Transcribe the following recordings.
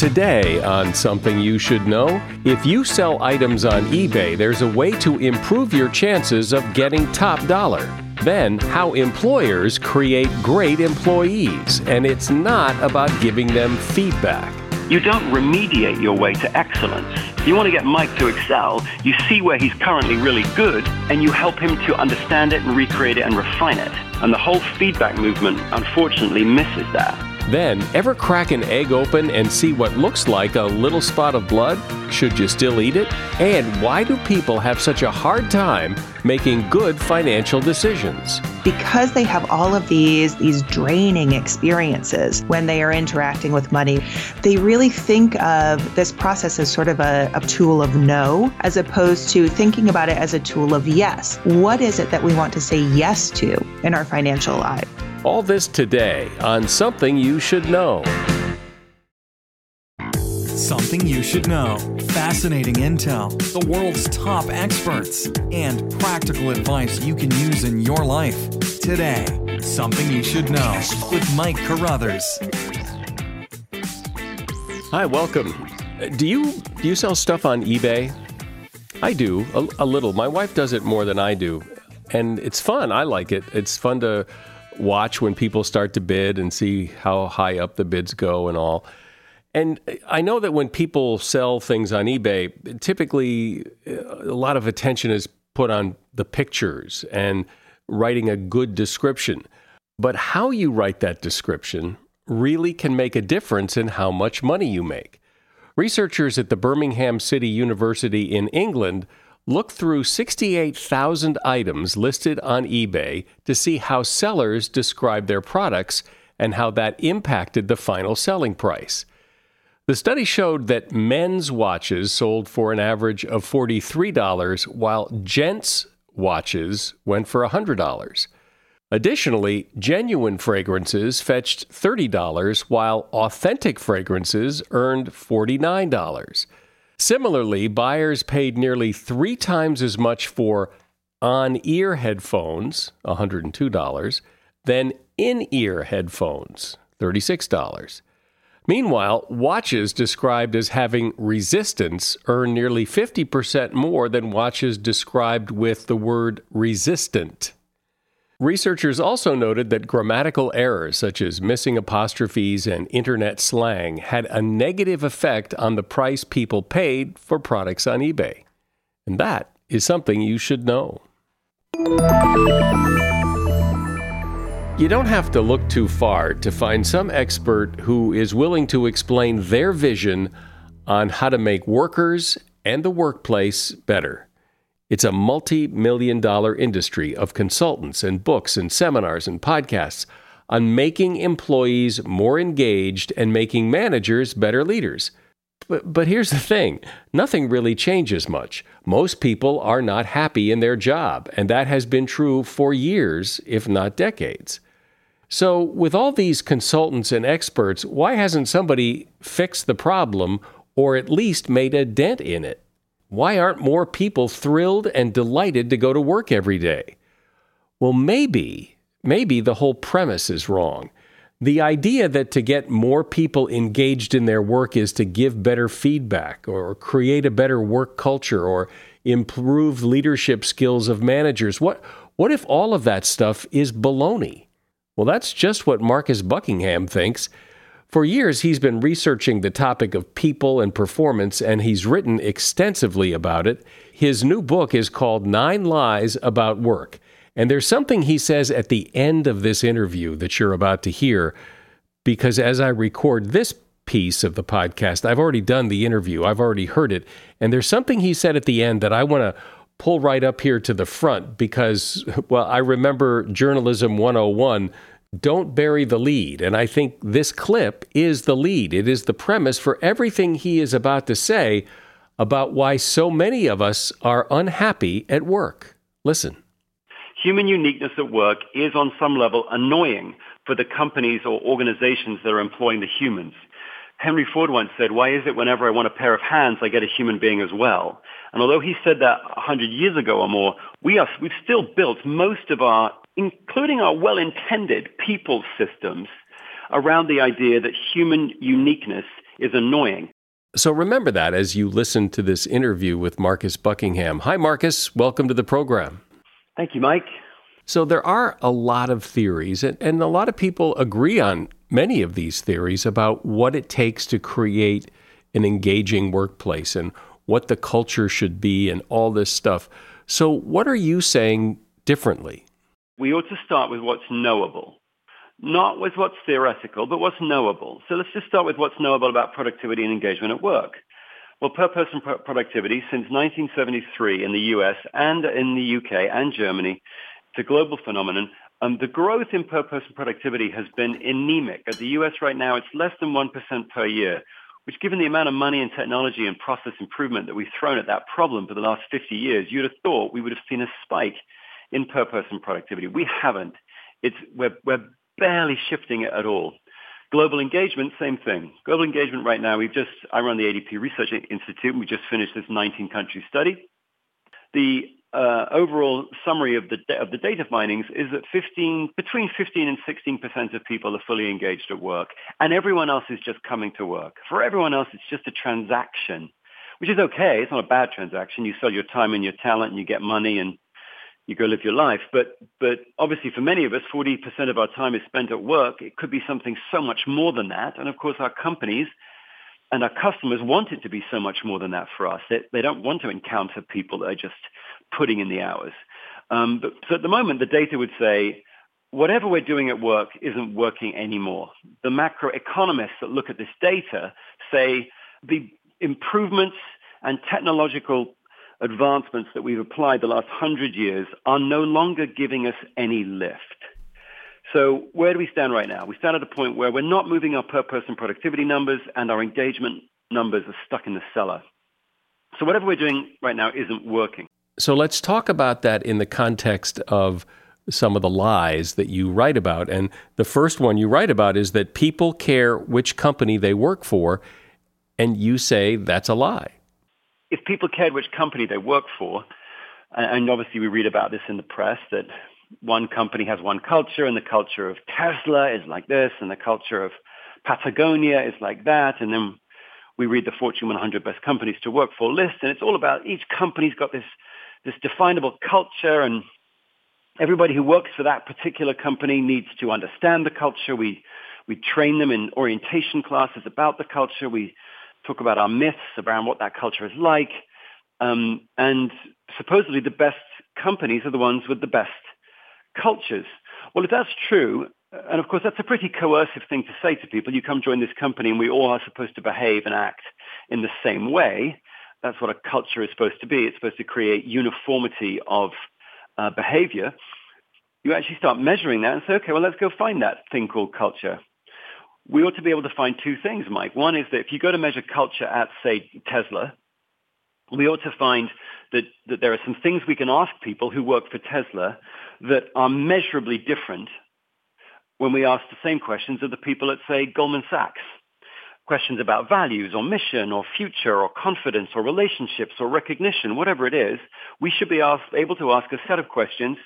Today, on Something You Should Know, if you sell items on eBay, there's a way to improve your chances of getting top dollar. Then, how employers create great employees, and it's not about giving them feedback. You don't remediate your way to excellence. You want to get Mike to excel, you see where he's currently really good, and you help him to understand it and recreate it and refine it. And the whole feedback movement, unfortunately, misses that. Then, ever crack an egg open and see what looks like a little spot of blood? Should you still eat it? And why do people have such a hard time making good financial decisions? Because they have all of these these draining experiences when they are interacting with money, they really think of this process as sort of a, a tool of no, as opposed to thinking about it as a tool of yes. What is it that we want to say yes to in our financial life? All this today on Something You Should Know. Something you should know. Fascinating intel, the world's top experts, and practical advice you can use in your life. Today, Something You Should Know with Mike Carruthers. Hi, welcome. Do you do you sell stuff on eBay? I do a, a little. My wife does it more than I do, and it's fun. I like it. It's fun to watch when people start to bid and see how high up the bids go and all. And I know that when people sell things on eBay, typically uh, a lot of attention is put on the pictures and writing a good description. But how you write that description really can make a difference in how much money you make. Researchers at the Birmingham City University in England looked through 68,000 items listed on eBay to see how sellers described their products and how that impacted the final selling price. The study showed that men's watches sold for an average of $43, while gents' watches went for $100. Additionally, genuine fragrances fetched $30, while authentic fragrances earned $49. Similarly, buyers paid nearly three times as much for on ear headphones, $102, than in ear headphones, $36. Meanwhile, watches described as having resistance earn nearly 50% more than watches described with the word resistant. Researchers also noted that grammatical errors such as missing apostrophes and internet slang had a negative effect on the price people paid for products on eBay. And that is something you should know. You don't have to look too far to find some expert who is willing to explain their vision on how to make workers and the workplace better. It's a multi million dollar industry of consultants and books and seminars and podcasts on making employees more engaged and making managers better leaders. But, but here's the thing nothing really changes much. Most people are not happy in their job, and that has been true for years, if not decades. So, with all these consultants and experts, why hasn't somebody fixed the problem or at least made a dent in it? Why aren't more people thrilled and delighted to go to work every day? Well, maybe, maybe the whole premise is wrong. The idea that to get more people engaged in their work is to give better feedback or create a better work culture or improve leadership skills of managers. What, what if all of that stuff is baloney? Well, that's just what Marcus Buckingham thinks. For years, he's been researching the topic of people and performance, and he's written extensively about it. His new book is called Nine Lies About Work. And there's something he says at the end of this interview that you're about to hear, because as I record this piece of the podcast, I've already done the interview, I've already heard it, and there's something he said at the end that I want to pull right up here to the front because, well, I remember Journalism 101 don't bury the lead. And I think this clip is the lead. It is the premise for everything he is about to say about why so many of us are unhappy at work. Listen. Human uniqueness at work is on some level annoying for the companies or organizations that are employing the humans. Henry Ford once said, why is it whenever I want a pair of hands, I get a human being as well? And although he said that 100 years ago or more, we are, we've still built most of our including our well-intended people systems around the idea that human uniqueness is annoying. So remember that as you listen to this interview with Marcus Buckingham. Hi, Marcus. Welcome to the program. Thank you, Mike. So there are a lot of theories, and, and a lot of people agree on many of these theories about what it takes to create an engaging workplace and what the culture should be and all this stuff. So, what are you saying differently? We ought to start with what's knowable, not with what's theoretical, but what's knowable. So, let's just start with what's knowable about productivity and engagement at work. Well, per person productivity since 1973 in the US and in the UK and Germany, it's a global phenomenon. Um, the growth in per person productivity has been anemic. At the US right now, it's less than 1% per year, which given the amount of money and technology and process improvement that we've thrown at that problem for the last 50 years, you'd have thought we would have seen a spike in per person productivity. We haven't. It's, we're, we're barely shifting it at all. Global engagement, same thing. Global engagement right now, we've just, I run the ADP Research Institute, and we just finished this 19 country study. The uh, overall summary of the of the data findings is that 15 between 15 and 16 percent of people are fully engaged at work, and everyone else is just coming to work. For everyone else, it's just a transaction, which is okay. It's not a bad transaction. You sell your time and your talent, and you get money, and you go live your life. But but obviously, for many of us, 40 percent of our time is spent at work. It could be something so much more than that, and of course, our companies and our customers want it to be so much more than that for us. They, they don't want to encounter people that are just putting in the hours. Um, but so at the moment, the data would say whatever we're doing at work isn't working anymore. The macroeconomists that look at this data say the improvements and technological advancements that we've applied the last hundred years are no longer giving us any lift. So where do we stand right now? We stand at a point where we're not moving our per person productivity numbers and our engagement numbers are stuck in the cellar. So whatever we're doing right now isn't working. So let's talk about that in the context of some of the lies that you write about. And the first one you write about is that people care which company they work for, and you say that's a lie. If people cared which company they work for, and obviously we read about this in the press that one company has one culture and the culture of Tesla is like this and the culture of Patagonia is like that. And then we read the Fortune 100 best companies to work for list and it's all about each company's got this, this definable culture and everybody who works for that particular company needs to understand the culture. We, we train them in orientation classes about the culture. We talk about our myths around what that culture is like. Um, and supposedly the best companies are the ones with the best cultures. Well, if that's true, and of course that's a pretty coercive thing to say to people, you come join this company and we all are supposed to behave and act in the same way. That's what a culture is supposed to be. It's supposed to create uniformity of uh, behavior. You actually start measuring that and say, okay, well, let's go find that thing called culture. We ought to be able to find two things, Mike. One is that if you go to measure culture at, say, Tesla, we ought to find that, that there are some things we can ask people who work for Tesla that are measurably different when we ask the same questions of the people at, say, Goldman Sachs. Questions about values or mission or future or confidence or relationships or recognition, whatever it is, we should be asked, able to ask a set of questions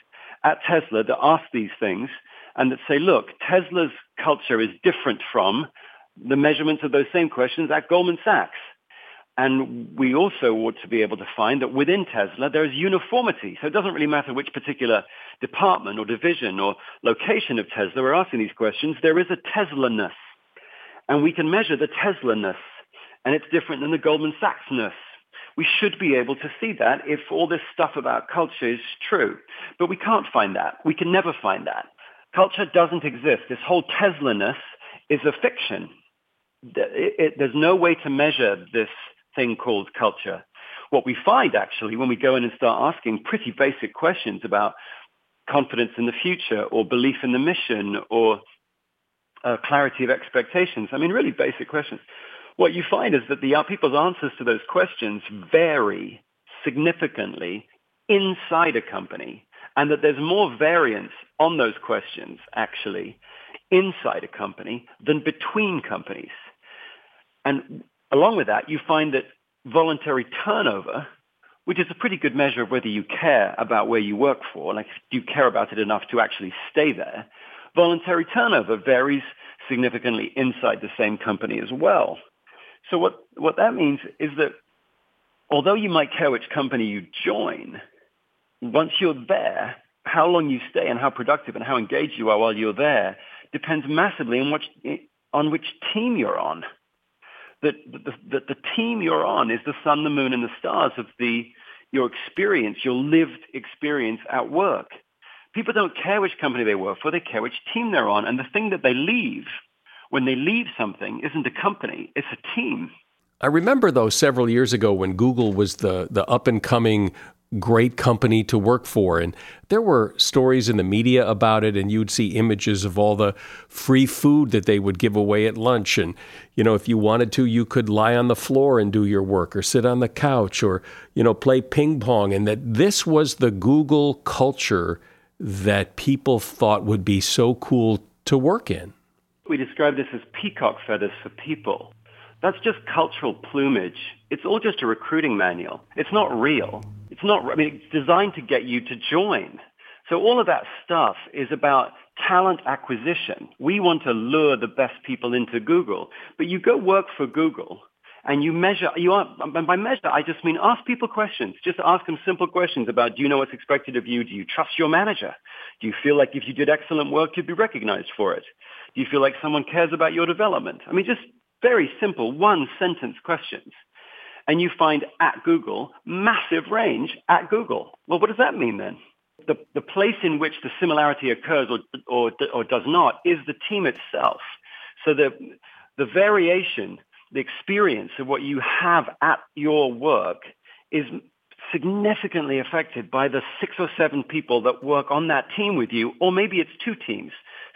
at Tesla that ask these things and that say, look, Tesla's culture is different from the measurements of those same questions at Goldman Sachs. And we also ought to be able to find that within Tesla, there is uniformity. So it doesn't really matter which particular department or division or location of Tesla we're asking these questions. There is a Tesla-ness. And we can measure the Tesla-ness. And it's different than the Goldman Sachs-ness. We should be able to see that if all this stuff about culture is true. But we can't find that. We can never find that. Culture doesn't exist. This whole Tesla-ness is a fiction. It, it, there's no way to measure this thing called culture. What we find actually when we go in and start asking pretty basic questions about confidence in the future or belief in the mission or uh, clarity of expectations, I mean really basic questions, what you find is that the uh, people's answers to those questions vary significantly inside a company and that there's more variance on those questions actually inside a company than between companies. And Along with that, you find that voluntary turnover, which is a pretty good measure of whether you care about where you work for, like do you care about it enough to actually stay there, voluntary turnover varies significantly inside the same company as well. So what, what that means is that although you might care which company you join, once you're there, how long you stay and how productive and how engaged you are while you're there depends massively on which, on which team you're on. That the, the, the team you're on is the sun, the moon, and the stars of the your experience, your lived experience at work. People don't care which company they work for; they care which team they're on. And the thing that they leave when they leave something isn't a company; it's a team. I remember though several years ago when Google was the the up and coming great company to work for. And there were stories in the media about it, and you'd see images of all the free food that they would give away at lunch. And, you know, if you wanted to, you could lie on the floor and do your work, or sit on the couch, or, you know, play ping pong. And that this was the Google culture that people thought would be so cool to work in. We describe this as peacock feathers for people. That's just cultural plumage. It's all just a recruiting manual. It's not real. It's not, I mean, it's designed to get you to join. So all of that stuff is about talent acquisition. We want to lure the best people into Google. But you go work for Google and you measure, you are, by measure, I just mean ask people questions. Just ask them simple questions about, do you know what's expected of you? Do you trust your manager? Do you feel like if you did excellent work, you'd be recognized for it? Do you feel like someone cares about your development? I mean, just very simple one sentence questions. And you find at Google, massive range at Google. Well, what does that mean then? The, the place in which the similarity occurs or, or, or does not is the team itself. So the, the variation, the experience of what you have at your work is significantly affected by the six or seven people that work on that team with you, or maybe it's two teams.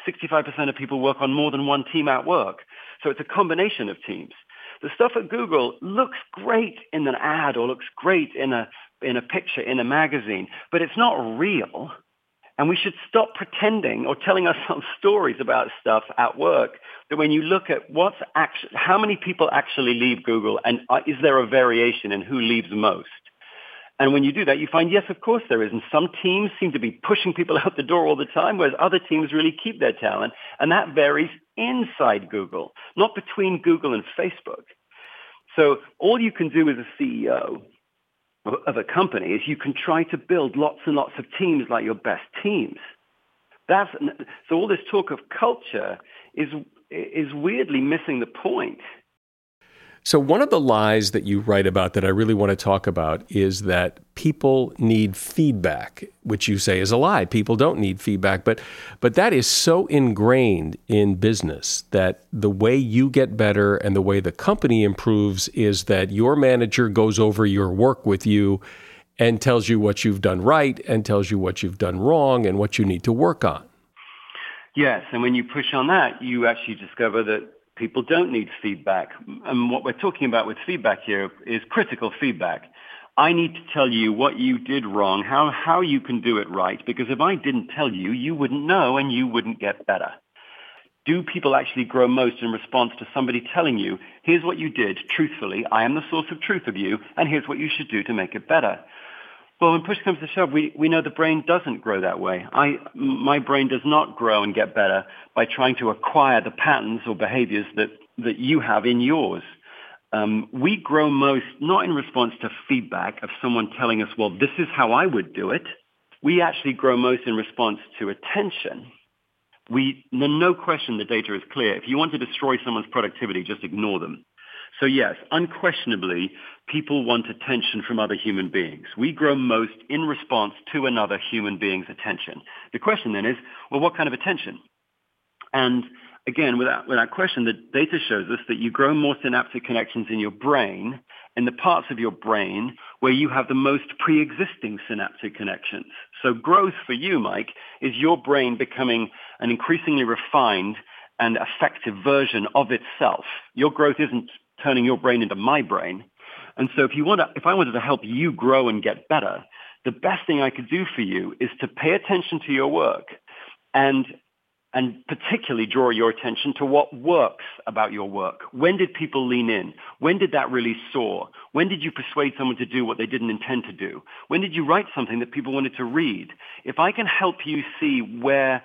65% of people work on more than one team at work. So it's a combination of teams. The stuff at Google looks great in an ad or looks great in a, in a picture in a magazine, but it's not real. And we should stop pretending or telling ourselves stories about stuff at work that when you look at what's actually, how many people actually leave Google and uh, is there a variation in who leaves most? And when you do that, you find, yes, of course there is. And some teams seem to be pushing people out the door all the time, whereas other teams really keep their talent. And that varies inside Google, not between Google and Facebook. So all you can do as a CEO of a company is you can try to build lots and lots of teams like your best teams. That's, so all this talk of culture is, is weirdly missing the point. So, one of the lies that you write about that I really want to talk about is that people need feedback, which you say is a lie. People don't need feedback, but but that is so ingrained in business that the way you get better and the way the company improves is that your manager goes over your work with you and tells you what you've done right and tells you what you've done wrong and what you need to work on. Yes, and when you push on that, you actually discover that people don't need feedback. And what we're talking about with feedback here is critical feedback. I need to tell you what you did wrong, how, how you can do it right, because if I didn't tell you, you wouldn't know and you wouldn't get better. Do people actually grow most in response to somebody telling you, here's what you did, truthfully, I am the source of truth of you, and here's what you should do to make it better? Well, when push comes to shove, we, we know the brain doesn't grow that way. I, my brain does not grow and get better by trying to acquire the patterns or behaviors that, that you have in yours. Um, we grow most not in response to feedback of someone telling us, well, this is how I would do it. We actually grow most in response to attention. We, no question the data is clear. If you want to destroy someone's productivity, just ignore them. So yes, unquestionably, people want attention from other human beings. We grow most in response to another human being's attention. The question then is, well, what kind of attention? And again, without, without question, the data shows us that you grow more synaptic connections in your brain, in the parts of your brain where you have the most pre-existing synaptic connections. So growth for you, Mike, is your brain becoming an increasingly refined and effective version of itself. Your growth isn't turning your brain into my brain. And so if you want to, if I wanted to help you grow and get better, the best thing I could do for you is to pay attention to your work and and particularly draw your attention to what works about your work. When did people lean in? When did that really soar? When did you persuade someone to do what they didn't intend to do? When did you write something that people wanted to read? If I can help you see where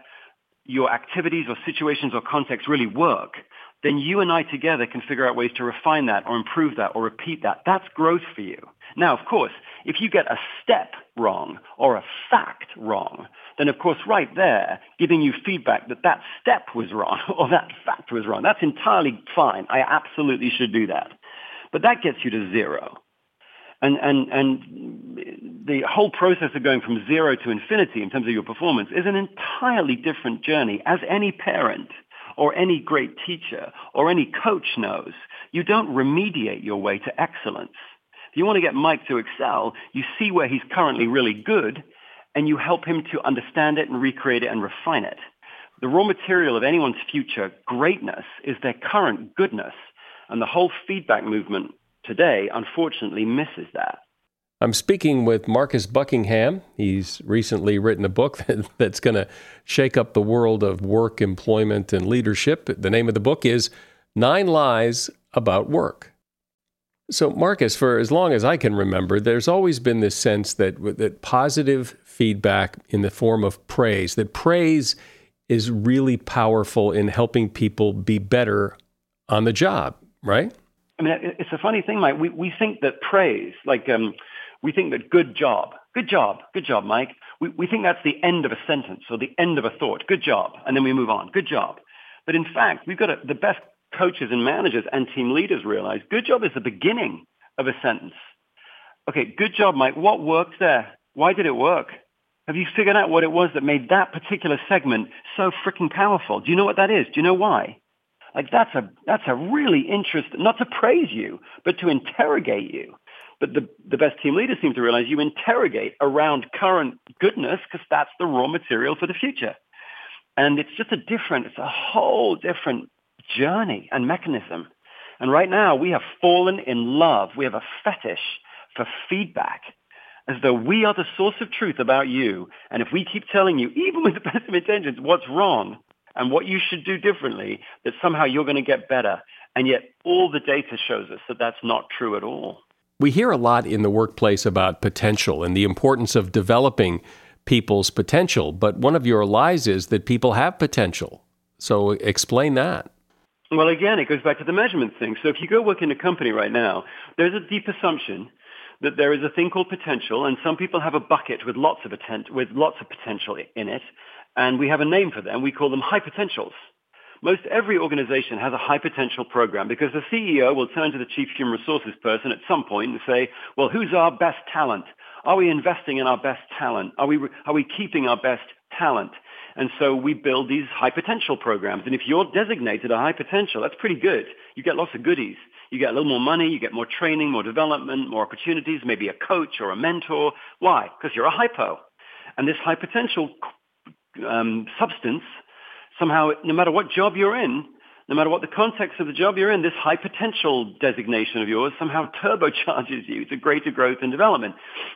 your activities or situations or contexts really work, then you and I together can figure out ways to refine that or improve that or repeat that. That's growth for you. Now, of course, if you get a step wrong or a fact wrong, then of course right there, giving you feedback that that step was wrong or that fact was wrong, that's entirely fine. I absolutely should do that. But that gets you to zero. And, and, and the whole process of going from zero to infinity in terms of your performance is an entirely different journey, as any parent or any great teacher or any coach knows. You don't remediate your way to excellence. If you want to get Mike to excel, you see where he's currently really good and you help him to understand it and recreate it and refine it. The raw material of anyone's future greatness is their current goodness. And the whole feedback movement today, unfortunately, misses that. I'm speaking with Marcus Buckingham. He's recently written a book that's going to shake up the world of work, employment, and leadership. The name of the book is Nine Lies About Work. So, Marcus, for as long as I can remember, there's always been this sense that, that positive feedback in the form of praise, that praise is really powerful in helping people be better on the job, right? I mean, it's a funny thing, Mike. We, we think that praise, like um, we think that good job, good job, good job, Mike. We, we think that's the end of a sentence or the end of a thought. Good job. And then we move on. Good job. But in fact, we've got a, the best coaches and managers and team leaders realize good job is the beginning of a sentence. Okay, good job, Mike. What worked there? Why did it work? Have you figured out what it was that made that particular segment so freaking powerful? Do you know what that is? Do you know why? Like that's a that's a really interesting not to praise you, but to interrogate you. But the, the best team leaders seem to realize you interrogate around current goodness because that's the raw material for the future. And it's just a different, it's a whole different journey and mechanism. And right now we have fallen in love. We have a fetish for feedback as though we are the source of truth about you. And if we keep telling you, even with the best of intentions, what's wrong, and what you should do differently, that somehow you're going to get better. And yet all the data shows us that that's not true at all. We hear a lot in the workplace about potential and the importance of developing people's potential, but one of your lies is that people have potential. So explain that. Well, again, it goes back to the measurement thing. So if you go work in a company right now, there's a deep assumption that there is a thing called potential, and some people have a bucket with lots of, atten- with lots of potential in it, and we have a name for them. We call them high potentials. Most every organization has a high potential program because the CEO will turn to the chief human resources person at some point and say, well, who's our best talent? Are we investing in our best talent? Are we, are we keeping our best talent? And so we build these high potential programs. And if you're designated a high potential, that's pretty good. You get lots of goodies. You get a little more money, you get more training, more development, more opportunities, maybe a coach or a mentor. Why? Because you're a hypo. And this high potential um, substance, somehow, no matter what job you're in, no matter what the context of the job you're in, this high potential designation of yours somehow turbocharges you to greater growth and development.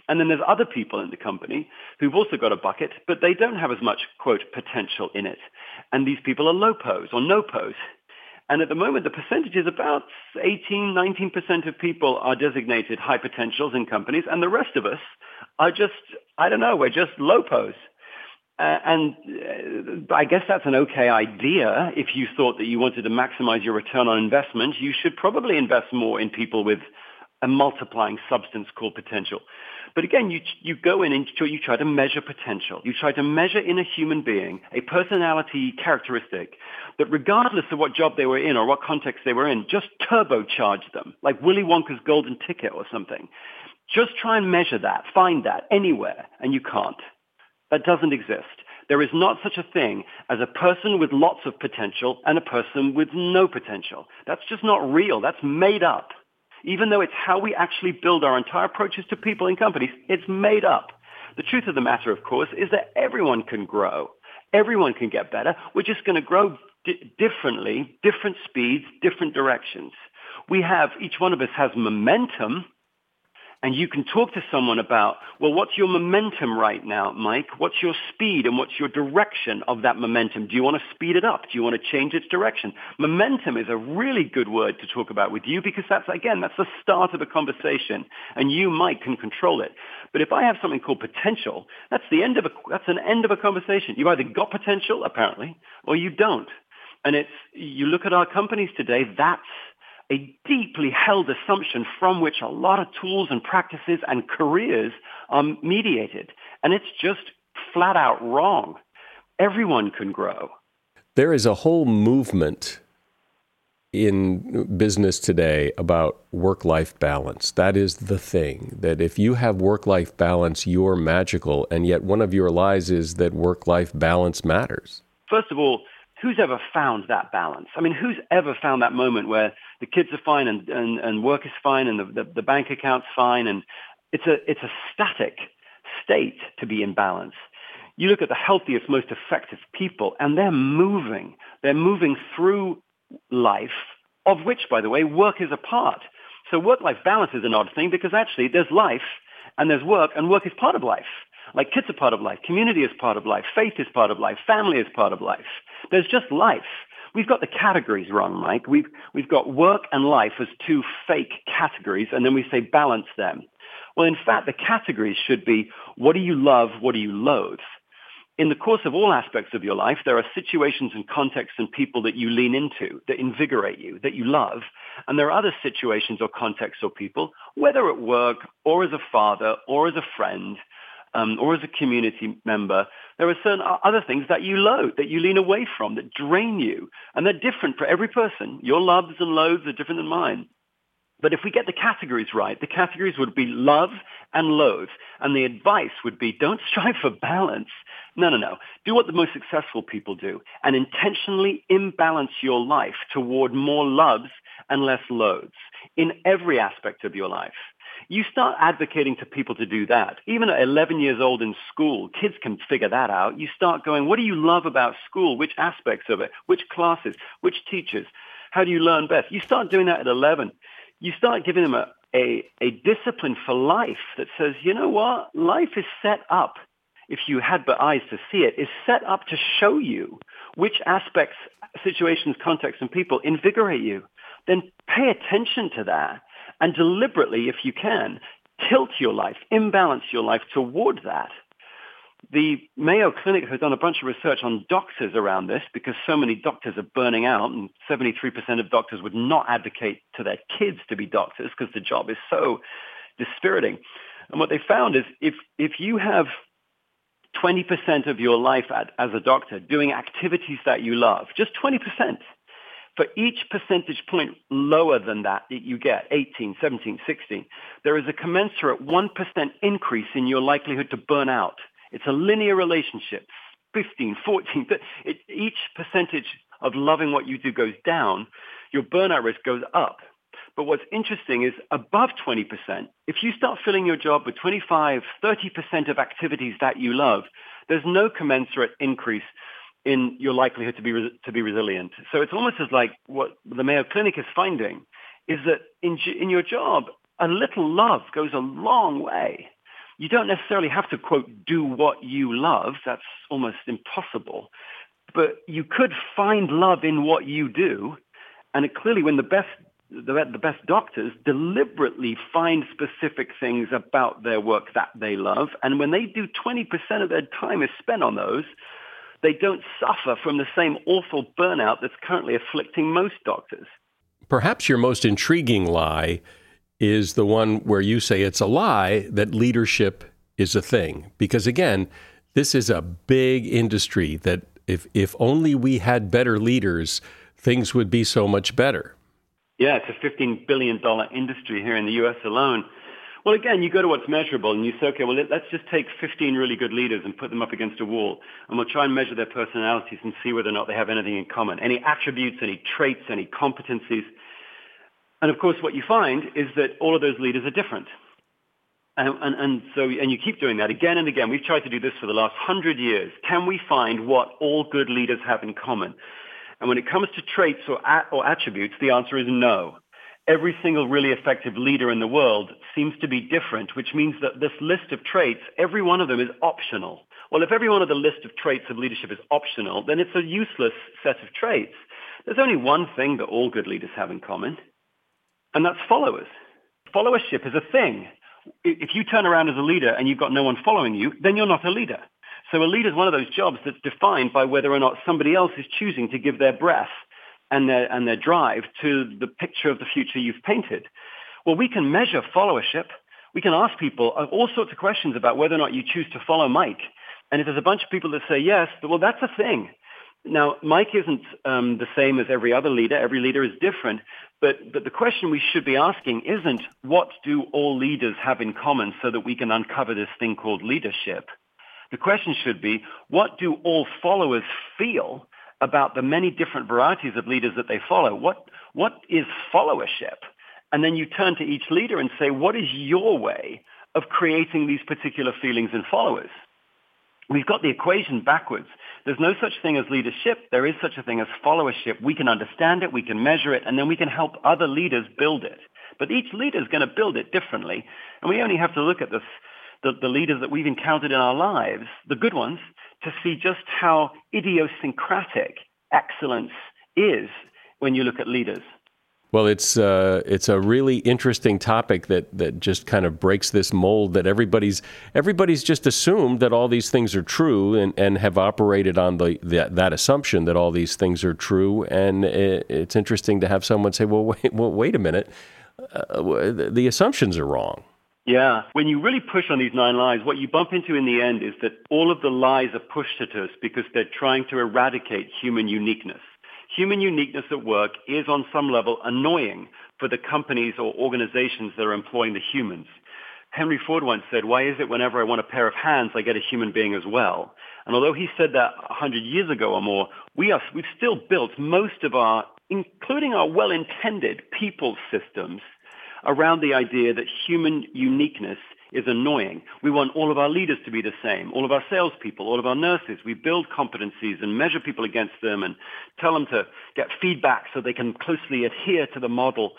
And then there's other people in the company who've also got a bucket, but they don't have as much, quote, potential in it. And these people are low pose or no pose. And at the moment, the percentage is about 18, 19% of people are designated high potentials in companies, and the rest of us are just, I don't know, we're just low pose. Uh, and uh, I guess that's an okay idea. If you thought that you wanted to maximize your return on investment, you should probably invest more in people with a multiplying substance called potential. But again, you, you go in and you try to measure potential. You try to measure in a human being a personality characteristic that regardless of what job they were in or what context they were in, just turbocharge them, like Willy Wonka's golden ticket or something. Just try and measure that, find that anywhere, and you can't. That doesn't exist. There is not such a thing as a person with lots of potential and a person with no potential. That's just not real. That's made up. Even though it's how we actually build our entire approaches to people and companies, it's made up. The truth of the matter, of course, is that everyone can grow. Everyone can get better. We're just going to grow di- differently, different speeds, different directions. We have, each one of us has momentum and you can talk to someone about, well, what's your momentum right now, Mike? What's your speed and what's your direction of that momentum? Do you want to speed it up? Do you want to change its direction? Momentum is a really good word to talk about with you because that's, again, that's the start of a conversation and you, Mike, can control it. But if I have something called potential, that's the end of a, that's an end of a conversation. You've either got potential, apparently, or you don't. And it's, you look at our companies today, that's a deeply held assumption from which a lot of tools and practices and careers are mediated. And it's just flat out wrong. Everyone can grow. There is a whole movement in business today about work life balance. That is the thing. That if you have work life balance, you're magical. And yet, one of your lies is that work life balance matters. First of all, who's ever found that balance? I mean, who's ever found that moment where the kids are fine and, and, and work is fine and the, the, the bank account's fine and it's a, it's a static state to be in balance. You look at the healthiest, most effective people and they're moving. They're moving through life, of which, by the way, work is a part. So work-life balance is an odd thing because actually there's life and there's work and work is part of life. Like kids are part of life, community is part of life, faith is part of life, family is part of life. There's just life. We've got the categories wrong, Mike. We've, we've got work and life as two fake categories, and then we say balance them. Well, in fact, the categories should be what do you love, what do you loathe? In the course of all aspects of your life, there are situations and contexts and people that you lean into, that invigorate you, that you love. And there are other situations or contexts or people, whether at work or as a father or as a friend, um, or as a community member, there are certain other things that you loathe, that you lean away from, that drain you. And they're different for every person. Your loves and loathes are different than mine. But if we get the categories right, the categories would be love and loathe. And the advice would be don't strive for balance. No, no, no. Do what the most successful people do and intentionally imbalance your life toward more loves and less loathes in every aspect of your life. You start advocating to people to do that. Even at 11 years old in school, kids can figure that out. You start going, what do you love about school? Which aspects of it? Which classes? Which teachers? How do you learn best? You start doing that at 11. You start giving them a, a, a discipline for life that says, you know what? Life is set up, if you had but eyes to see it, is set up to show you which aspects, situations, contexts, and people invigorate you. Then pay attention to that and deliberately, if you can, tilt your life, imbalance your life toward that. The Mayo Clinic has done a bunch of research on doctors around this because so many doctors are burning out and 73% of doctors would not advocate to their kids to be doctors because the job is so dispiriting. And what they found is if, if you have 20% of your life at, as a doctor doing activities that you love, just 20%, for each percentage point lower than that that you get, 18, 17, 16, there is a commensurate 1% increase in your likelihood to burn out. It's a linear relationship. 15, 14, it, each percentage of loving what you do goes down, your burnout risk goes up. But what's interesting is above 20%, if you start filling your job with 25, 30% of activities that you love, there's no commensurate increase in your likelihood to be to be resilient. So it's almost as like what the Mayo Clinic is finding is that in in your job, a little love goes a long way. You don't necessarily have to quote do what you love. That's almost impossible. But you could find love in what you do, and it clearly when the best the, the best doctors deliberately find specific things about their work that they love, and when they do 20% of their time is spent on those, they don't suffer from the same awful burnout that's currently afflicting most doctors. Perhaps your most intriguing lie is the one where you say it's a lie that leadership is a thing. Because again, this is a big industry that if, if only we had better leaders, things would be so much better. Yeah, it's a $15 billion industry here in the U.S. alone. Well, again, you go to what's measurable and you say, okay, well, let's just take 15 really good leaders and put them up against a wall and we'll try and measure their personalities and see whether or not they have anything in common, any attributes, any traits, any competencies. And of course, what you find is that all of those leaders are different. And, and, and, so, and you keep doing that again and again. We've tried to do this for the last hundred years. Can we find what all good leaders have in common? And when it comes to traits or, at, or attributes, the answer is no every single really effective leader in the world seems to be different, which means that this list of traits, every one of them is optional. Well, if every one of the list of traits of leadership is optional, then it's a useless set of traits. There's only one thing that all good leaders have in common, and that's followers. Followership is a thing. If you turn around as a leader and you've got no one following you, then you're not a leader. So a leader is one of those jobs that's defined by whether or not somebody else is choosing to give their breath and their, and their drive to the picture of the future you've painted. Well, we can measure followership. We can ask people all sorts of questions about whether or not you choose to follow Mike. And if there's a bunch of people that say yes, well, that's a thing. Now, Mike isn't um, the same as every other leader. Every leader is different. But, but the question we should be asking isn't what do all leaders have in common so that we can uncover this thing called leadership. The question should be what do all followers feel about the many different varieties of leaders that they follow? What, what is followership? And then you turn to each leader and say, what is your way of creating these particular feelings in followers? We've got the equation backwards. There's no such thing as leadership. There is such a thing as followership. We can understand it, we can measure it, and then we can help other leaders build it. But each leader is going to build it differently. And we only have to look at this, the, the leaders that we've encountered in our lives, the good ones, to see just how idiosyncratic excellence is when you look at leaders. Well, it's uh, it's a really interesting topic that, that just kind of breaks this mold that everybody's everybody's just assumed that all these things are true and, and have operated on the, the that assumption that all these things are true. And it, it's interesting to have someone say, "Well, wait, well, wait a minute, uh, the assumptions are wrong." Yeah. When you really push on these nine lies, what you bump into in the end is that all of the lies are pushed at us because they're trying to eradicate human uniqueness. Human uniqueness at work is on some level annoying for the companies or organizations that are employing the humans. Henry Ford once said, why is it whenever I want a pair of hands, I get a human being as well? And although he said that 100 years ago or more, we are, we've still built most of our, including our well-intended people systems, around the idea that human uniqueness is annoying. We want all of our leaders to be the same, all of our salespeople, all of our nurses. We build competencies and measure people against them and tell them to get feedback so they can closely adhere to the model.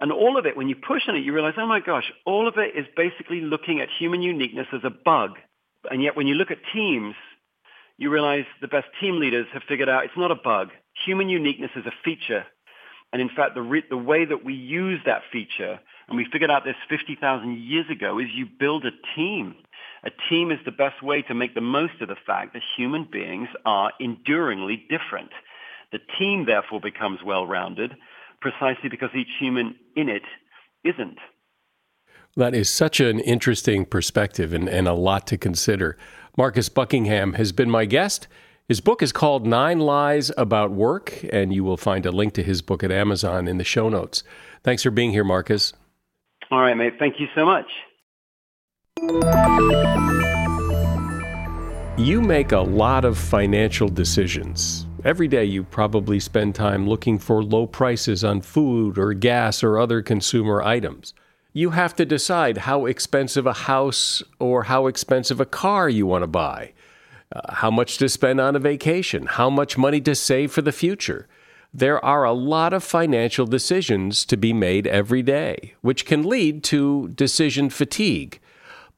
And all of it, when you push on it, you realize, oh my gosh, all of it is basically looking at human uniqueness as a bug. And yet when you look at teams, you realize the best team leaders have figured out it's not a bug. Human uniqueness is a feature. And in fact, the, re- the way that we use that feature and we figured out this 50,000 years ago, is you build a team. A team is the best way to make the most of the fact that human beings are enduringly different. The team therefore becomes well-rounded precisely because each human in it isn't. That is such an interesting perspective and, and a lot to consider. Marcus Buckingham has been my guest. His book is called Nine Lies About Work, and you will find a link to his book at Amazon in the show notes. Thanks for being here, Marcus. All right, mate. Thank you so much. You make a lot of financial decisions. Every day you probably spend time looking for low prices on food or gas or other consumer items. You have to decide how expensive a house or how expensive a car you want to buy, uh, how much to spend on a vacation, how much money to save for the future there are a lot of financial decisions to be made every day, which can lead to decision fatigue.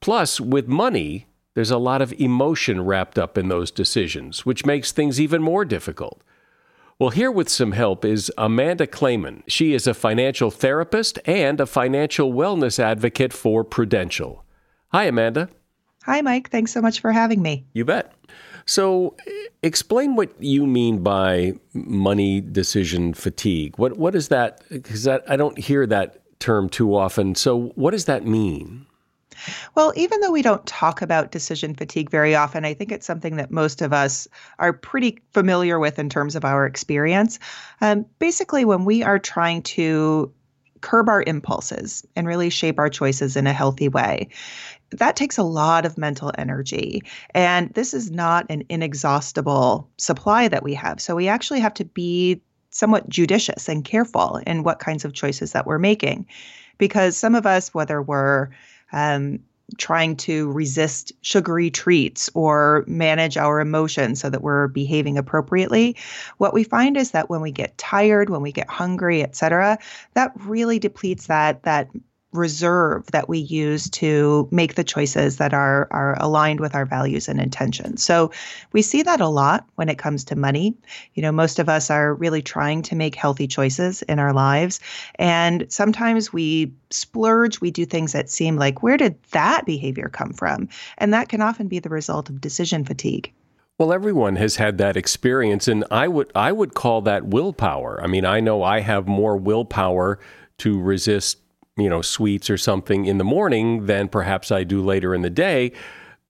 Plus, with money, there's a lot of emotion wrapped up in those decisions, which makes things even more difficult. Well, here with some help is Amanda Clayman. She is a financial therapist and a financial wellness advocate for Prudential. Hi, Amanda. Hi, Mike. Thanks so much for having me. You bet. So, explain what you mean by money decision fatigue. What what is that? Because I don't hear that term too often. So, what does that mean? Well, even though we don't talk about decision fatigue very often, I think it's something that most of us are pretty familiar with in terms of our experience. Um, basically, when we are trying to curb our impulses and really shape our choices in a healthy way that takes a lot of mental energy. And this is not an inexhaustible supply that we have. So we actually have to be somewhat judicious and careful in what kinds of choices that we're making. Because some of us, whether we're um, trying to resist sugary treats or manage our emotions so that we're behaving appropriately what we find is that when we get tired when we get hungry etc that really depletes that that reserve that we use to make the choices that are are aligned with our values and intentions. So we see that a lot when it comes to money. You know, most of us are really trying to make healthy choices in our lives and sometimes we splurge, we do things that seem like where did that behavior come from? And that can often be the result of decision fatigue. Well, everyone has had that experience and I would I would call that willpower. I mean, I know I have more willpower to resist, you know, sweets or something in the morning than perhaps I do later in the day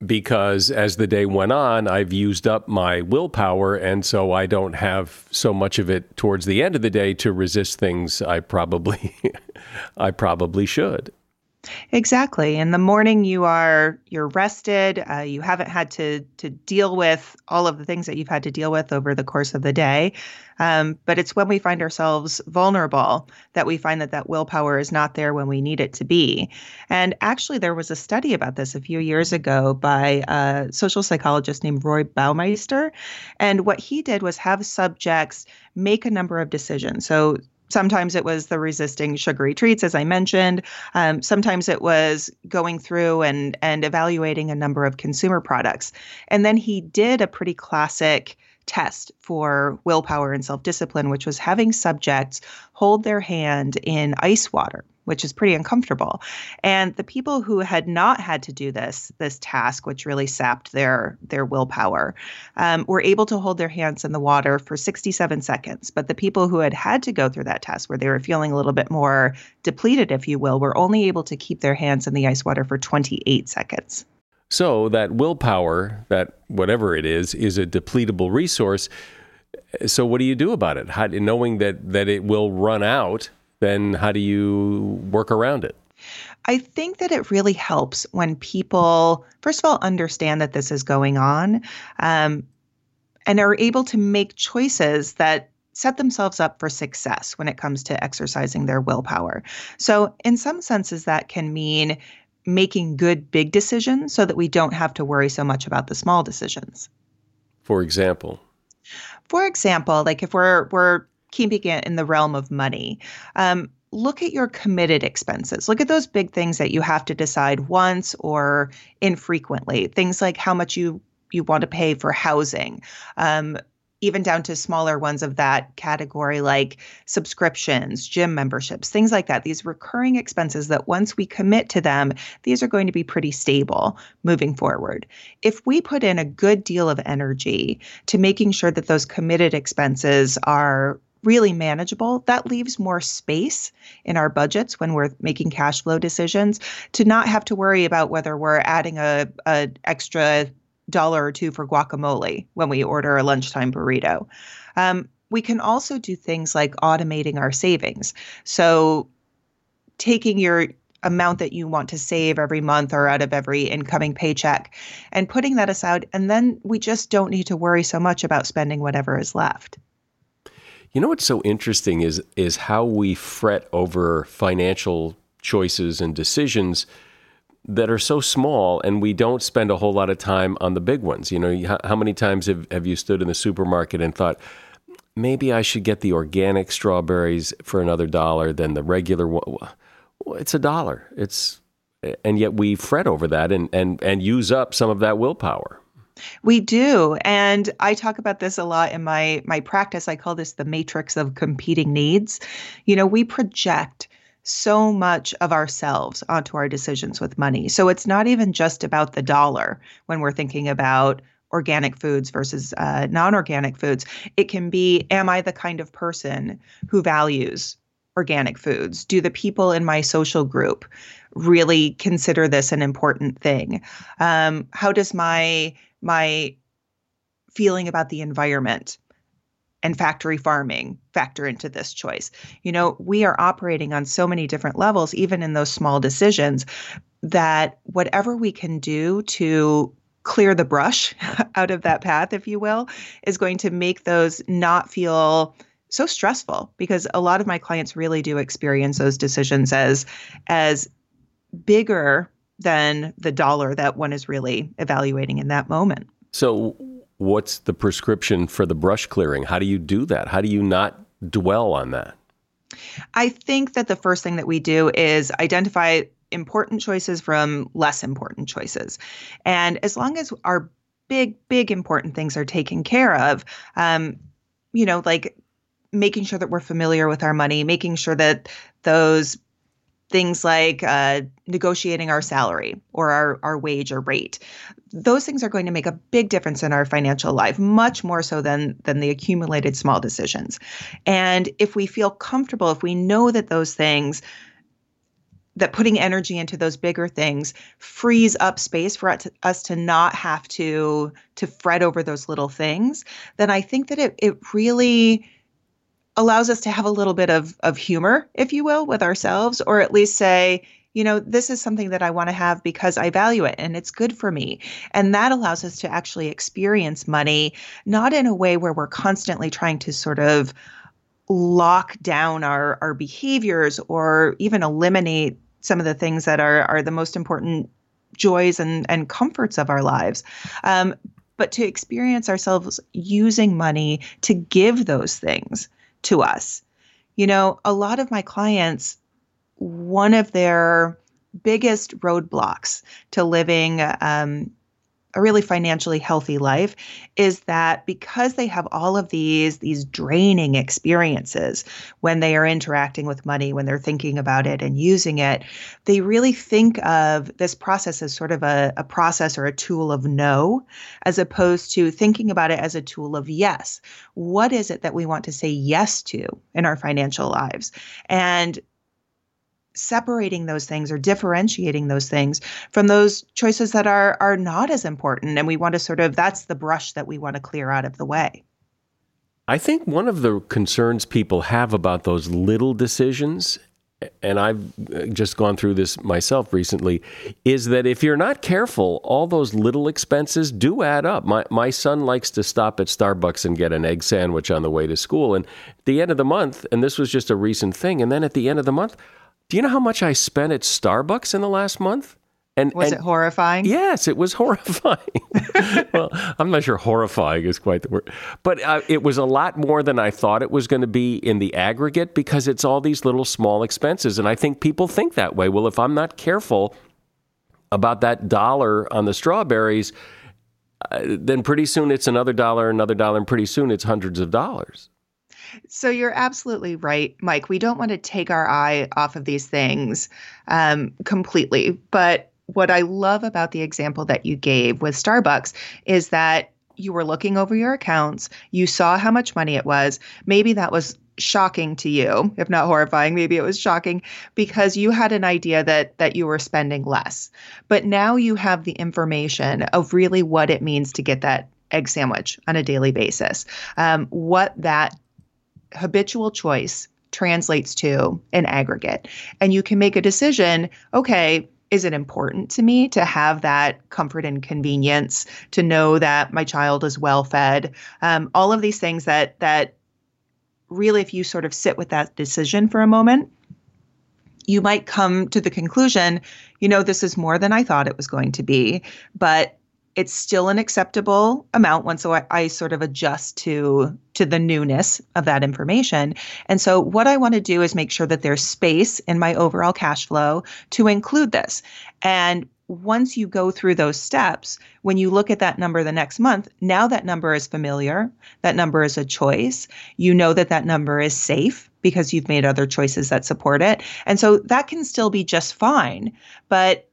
because as the day went on, I've used up my willpower and so I don't have so much of it towards the end of the day to resist things I probably I probably should. Exactly. In the morning, you are you're rested. Uh, you haven't had to to deal with all of the things that you've had to deal with over the course of the day. Um, but it's when we find ourselves vulnerable that we find that that willpower is not there when we need it to be. And actually, there was a study about this a few years ago by a social psychologist named Roy Baumeister, and what he did was have subjects make a number of decisions. So Sometimes it was the resisting sugary treats, as I mentioned. Um, sometimes it was going through and and evaluating a number of consumer products. And then he did a pretty classic test for willpower and self discipline, which was having subjects hold their hand in ice water which is pretty uncomfortable. And the people who had not had to do this this task, which really sapped their their willpower, um, were able to hold their hands in the water for 67 seconds. But the people who had had to go through that test, where they were feeling a little bit more depleted, if you will, were only able to keep their hands in the ice water for 28 seconds. So that willpower, that whatever it is, is a depletable resource. So what do you do about it? How, knowing that that it will run out then how do you work around it? I think that it really helps when people, first of all, understand that this is going on um, and are able to make choices that set themselves up for success when it comes to exercising their willpower. So, in some senses, that can mean making good big decisions so that we don't have to worry so much about the small decisions. For example, for example, like if we're we're keeping it in the realm of money. Um, look at your committed expenses. Look at those big things that you have to decide once or infrequently. Things like how much you you want to pay for housing, um, even down to smaller ones of that category like subscriptions, gym memberships, things like that. These recurring expenses that once we commit to them, these are going to be pretty stable moving forward. If we put in a good deal of energy to making sure that those committed expenses are really manageable, that leaves more space in our budgets when we're making cash flow decisions to not have to worry about whether we're adding a, a extra dollar or two for guacamole when we order a lunchtime burrito. Um, we can also do things like automating our savings. So taking your amount that you want to save every month or out of every incoming paycheck and putting that aside. And then we just don't need to worry so much about spending whatever is left. You know what's so interesting is is how we fret over financial choices and decisions that are so small and we don't spend a whole lot of time on the big ones. You know, how many times have, have you stood in the supermarket and thought, maybe I should get the organic strawberries for another dollar than the regular one? It's a dollar. It's and yet we fret over that and, and, and use up some of that willpower. We do. And I talk about this a lot in my my practice. I call this the matrix of competing needs. You know, we project so much of ourselves onto our decisions with money. So it's not even just about the dollar when we're thinking about organic foods versus uh, non organic foods. It can be Am I the kind of person who values organic foods? Do the people in my social group really consider this an important thing? Um, how does my my feeling about the environment and factory farming factor into this choice. You know, we are operating on so many different levels, even in those small decisions, that whatever we can do to clear the brush out of that path, if you will, is going to make those not feel so stressful because a lot of my clients really do experience those decisions as as bigger than the dollar that one is really evaluating in that moment. So, what's the prescription for the brush clearing? How do you do that? How do you not dwell on that? I think that the first thing that we do is identify important choices from less important choices. And as long as our big, big important things are taken care of, um, you know, like making sure that we're familiar with our money, making sure that those things like uh, negotiating our salary or our, our wage or rate those things are going to make a big difference in our financial life much more so than than the accumulated small decisions. And if we feel comfortable if we know that those things that putting energy into those bigger things frees up space for us to not have to to fret over those little things then i think that it it really allows us to have a little bit of of humor if you will with ourselves or at least say you know this is something that i want to have because i value it and it's good for me. And that allows us to actually experience money not in a way where we're constantly trying to sort of lock down our our behaviors or even eliminate some of the things that are are the most important joys and and comforts of our lives. Um, but to experience ourselves using money to give those things to us. You know a lot of my clients one of their biggest roadblocks to living um, a really financially healthy life is that because they have all of these these draining experiences when they are interacting with money when they're thinking about it and using it they really think of this process as sort of a, a process or a tool of no as opposed to thinking about it as a tool of yes. What is it that we want to say yes to in our financial lives? And separating those things or differentiating those things from those choices that are are not as important. And we want to sort of that's the brush that we want to clear out of the way. I think one of the concerns people have about those little decisions and I've uh, just gone through this myself recently, is that if you're not careful, all those little expenses do add up. My my son likes to stop at Starbucks and get an egg sandwich on the way to school, and at the end of the month, and this was just a recent thing, and then at the end of the month, do you know how much I spent at Starbucks in the last month? And was and, it horrifying? Yes, it was horrifying. well, I'm not sure horrifying is quite the word, but uh, it was a lot more than I thought it was going to be in the aggregate because it's all these little small expenses, and I think people think that way. Well, if I'm not careful about that dollar on the strawberries, uh, then pretty soon it's another dollar, another dollar, and pretty soon it's hundreds of dollars. So you're absolutely right, Mike. We don't want to take our eye off of these things um, completely. But what I love about the example that you gave with Starbucks is that you were looking over your accounts, you saw how much money it was. Maybe that was shocking to you if not horrifying maybe it was shocking because you had an idea that that you were spending less but now you have the information of really what it means to get that egg sandwich on a daily basis um, what that habitual choice translates to an aggregate. And you can make a decision okay, is it important to me to have that comfort and convenience to know that my child is well fed um, all of these things that that really if you sort of sit with that decision for a moment you might come to the conclusion you know this is more than i thought it was going to be but it's still an acceptable amount once I, I, sort of adjust to to the newness of that information. And so what i want to do is make sure that there's space in my overall cash flow to include this. And once you go through those steps when you look at that number the next month now that number is familiar that number is a choice. You know that that number is safe because you've made other choices that support it. And so that can still be just fine but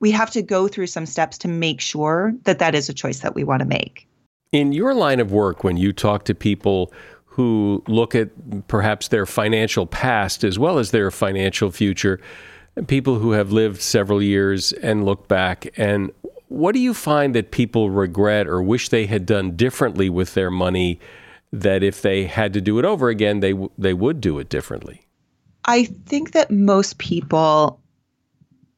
we have to go through some steps to make sure that that is a choice that we want to make. In your line of work, when you talk to people who look at perhaps their financial past as well as their financial future, people who have lived several years and look back, and what do you find that people regret or wish they had done differently with their money? That if they had to do it over again, they they would do it differently. I think that most people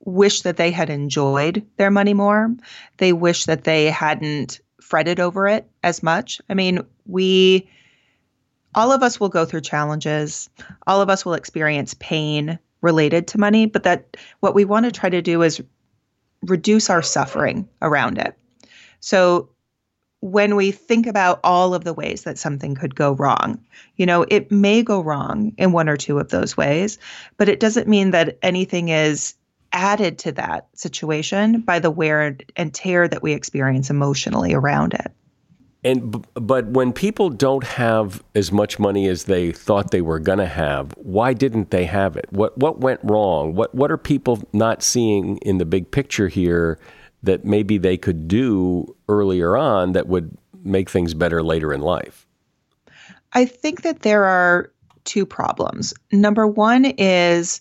wish that they had enjoyed their money more. They wish that they hadn't fretted over it as much. I mean, we, all of us will go through challenges, all of us will experience pain related to money, but that what we want to try to do is reduce our suffering around it. So, when we think about all of the ways that something could go wrong, you know, it may go wrong in one or two of those ways, but it doesn't mean that anything is added to that situation by the wear and tear that we experience emotionally around it. And but when people don't have as much money as they thought they were going to have, why didn't they have it? What what went wrong? What what are people not seeing in the big picture here that maybe they could do earlier on that would make things better later in life? I think that there are two problems. Number one is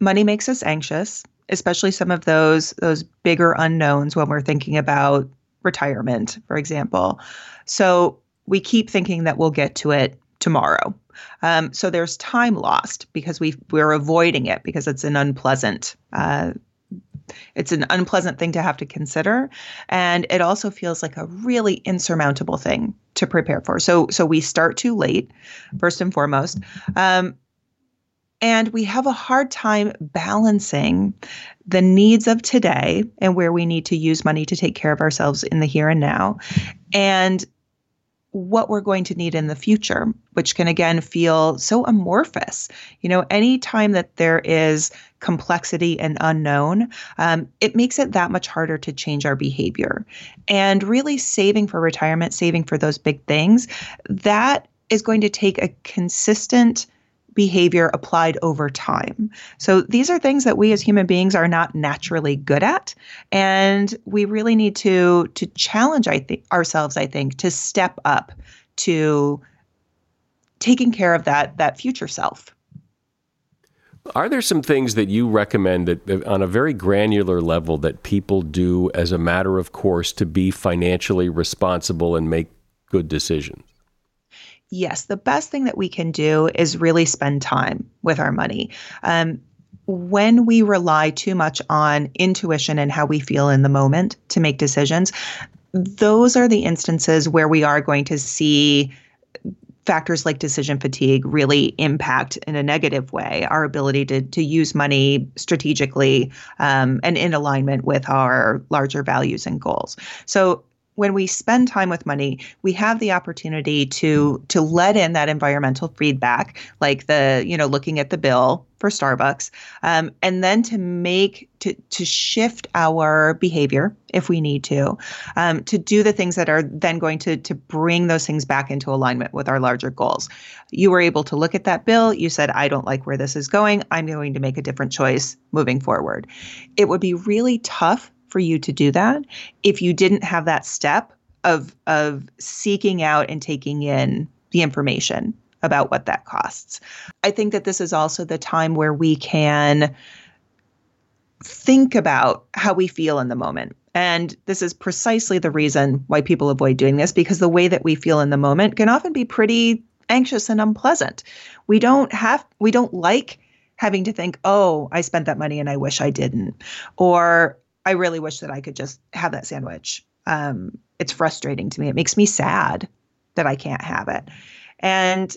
money makes us anxious, especially some of those those bigger unknowns when we're thinking about retirement, for example. So we keep thinking that we'll get to it tomorrow. Um, so there's time lost because we we're avoiding it because it's an unpleasant uh, it's an unpleasant thing to have to consider and it also feels like a really insurmountable thing to prepare for so so we start too late first and foremost um, and we have a hard time balancing the needs of today and where we need to use money to take care of ourselves in the here and now and what we're going to need in the future, which can again feel so amorphous. You know, anytime that there is complexity and unknown, um, it makes it that much harder to change our behavior. And really saving for retirement, saving for those big things, that is going to take a consistent behavior applied over time. So these are things that we as human beings are not naturally good at and we really need to to challenge I think ourselves I think to step up to taking care of that that future self. Are there some things that you recommend that on a very granular level that people do as a matter of course to be financially responsible and make good decisions? Yes, the best thing that we can do is really spend time with our money. Um, when we rely too much on intuition and how we feel in the moment to make decisions, those are the instances where we are going to see factors like decision fatigue really impact in a negative way our ability to, to use money strategically um, and in alignment with our larger values and goals. So when we spend time with money, we have the opportunity to to let in that environmental feedback, like the you know looking at the bill for Starbucks, um, and then to make to to shift our behavior if we need to, um, to do the things that are then going to to bring those things back into alignment with our larger goals. You were able to look at that bill. You said, "I don't like where this is going. I'm going to make a different choice moving forward." It would be really tough for you to do that if you didn't have that step of of seeking out and taking in the information about what that costs. I think that this is also the time where we can think about how we feel in the moment. And this is precisely the reason why people avoid doing this because the way that we feel in the moment can often be pretty anxious and unpleasant. We don't have we don't like having to think, "Oh, I spent that money and I wish I didn't." Or I really wish that I could just have that sandwich. Um, it's frustrating to me. It makes me sad that I can't have it. And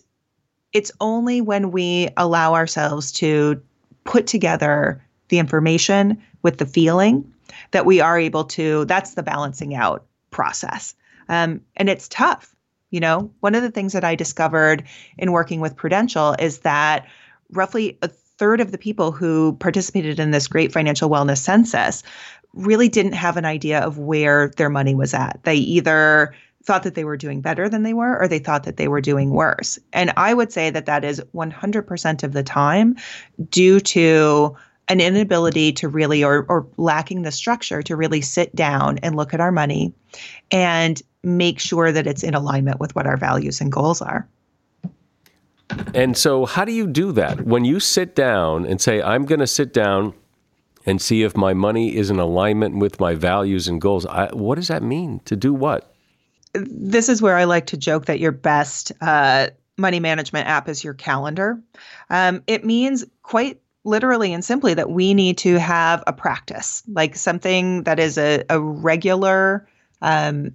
it's only when we allow ourselves to put together the information with the feeling that we are able to, that's the balancing out process. Um, and it's tough. You know, one of the things that I discovered in working with Prudential is that roughly a third of the people who participated in this great financial wellness census really didn't have an idea of where their money was at. They either thought that they were doing better than they were or they thought that they were doing worse. And I would say that that is 100% of the time due to an inability to really or, or lacking the structure to really sit down and look at our money and make sure that it's in alignment with what our values and goals are. And so, how do you do that? When you sit down and say, I'm going to sit down and see if my money is in alignment with my values and goals, I, what does that mean? To do what? This is where I like to joke that your best uh, money management app is your calendar. Um, it means quite literally and simply that we need to have a practice, like something that is a, a regular um,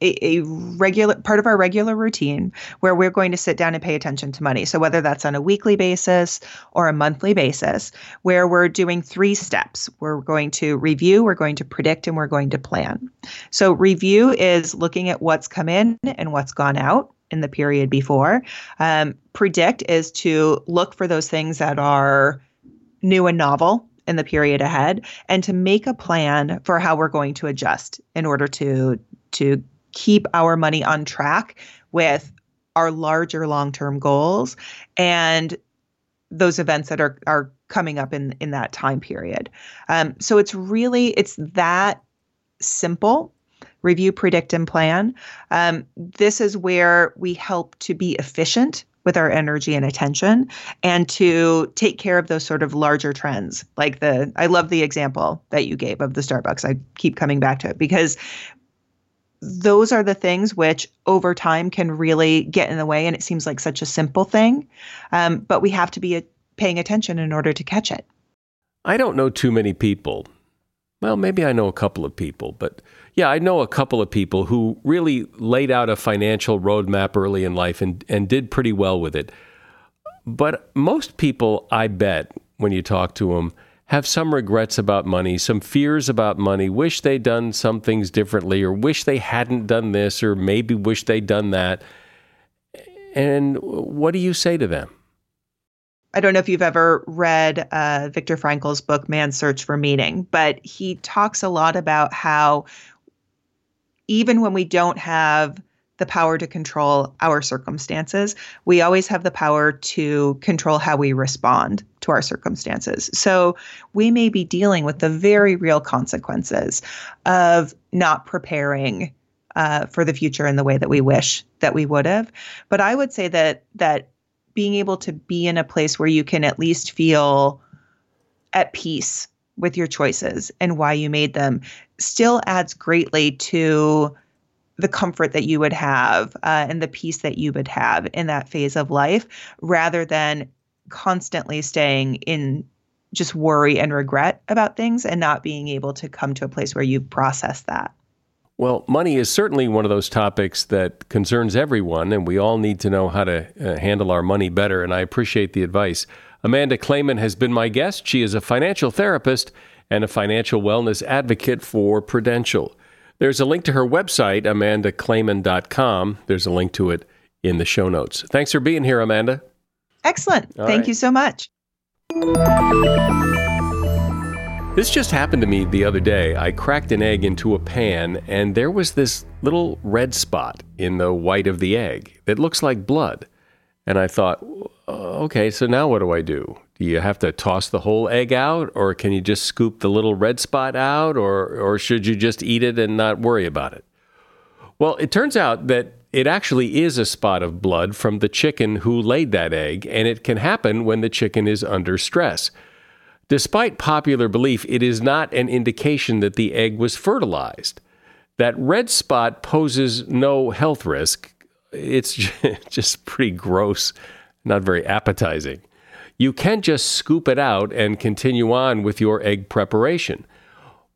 a, a, regular part of our regular routine where we're going to sit down and pay attention to money. So whether that's on a weekly basis or a monthly basis, where we're doing three steps. We're going to review, we're going to predict, and we're going to plan. So review is looking at what's come in and what's gone out in the period before. Um, predict is to look for those things that are new and novel in the period ahead and to make a plan for how we're going to adjust in order to to keep our money on track with our larger long-term goals and those events that are are coming up in in that time period. Um, so it's really it's that simple. Review, predict, and plan. Um, this is where we help to be efficient with our energy and attention and to take care of those sort of larger trends like the i love the example that you gave of the starbucks i keep coming back to it because those are the things which over time can really get in the way and it seems like such a simple thing. Um, but we have to be a, paying attention in order to catch it. I don't know too many people. Well maybe i know a couple of people but yeah i know a couple of people who really laid out a financial roadmap early in life and, and did pretty well with it. But most people i bet when you talk to them have some regrets about money, some fears about money, wish they'd done some things differently, or wish they hadn't done this, or maybe wish they'd done that. And what do you say to them? I don't know if you've ever read uh, Viktor Frankl's book, Man's Search for Meaning, but he talks a lot about how even when we don't have the power to control our circumstances. We always have the power to control how we respond to our circumstances. So we may be dealing with the very real consequences of not preparing uh, for the future in the way that we wish that we would have. But I would say that that being able to be in a place where you can at least feel at peace with your choices and why you made them still adds greatly to the comfort that you would have uh, and the peace that you would have in that phase of life rather than constantly staying in just worry and regret about things and not being able to come to a place where you process that. Well, money is certainly one of those topics that concerns everyone, and we all need to know how to uh, handle our money better. And I appreciate the advice. Amanda Clayman has been my guest. She is a financial therapist and a financial wellness advocate for Prudential. There's a link to her website, amandaclayman.com. There's a link to it in the show notes. Thanks for being here, Amanda. Excellent. All Thank right. you so much. This just happened to me the other day. I cracked an egg into a pan, and there was this little red spot in the white of the egg that looks like blood. And I thought, oh, okay, so now what do I do? Do you have to toss the whole egg out, or can you just scoop the little red spot out, or, or should you just eat it and not worry about it? Well, it turns out that it actually is a spot of blood from the chicken who laid that egg, and it can happen when the chicken is under stress. Despite popular belief, it is not an indication that the egg was fertilized. That red spot poses no health risk. It's just pretty gross, not very appetizing you can't just scoop it out and continue on with your egg preparation.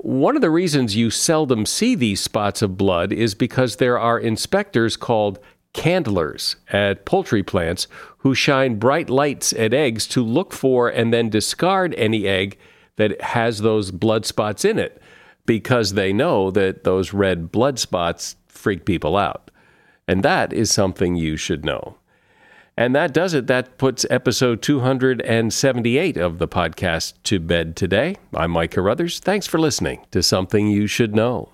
One of the reasons you seldom see these spots of blood is because there are inspectors called candlers at poultry plants who shine bright lights at eggs to look for and then discard any egg that has those blood spots in it because they know that those red blood spots freak people out. And that is something you should know. And that does it. That puts episode 278 of the podcast to bed today. I'm Mike Carruthers. Thanks for listening to Something You Should Know.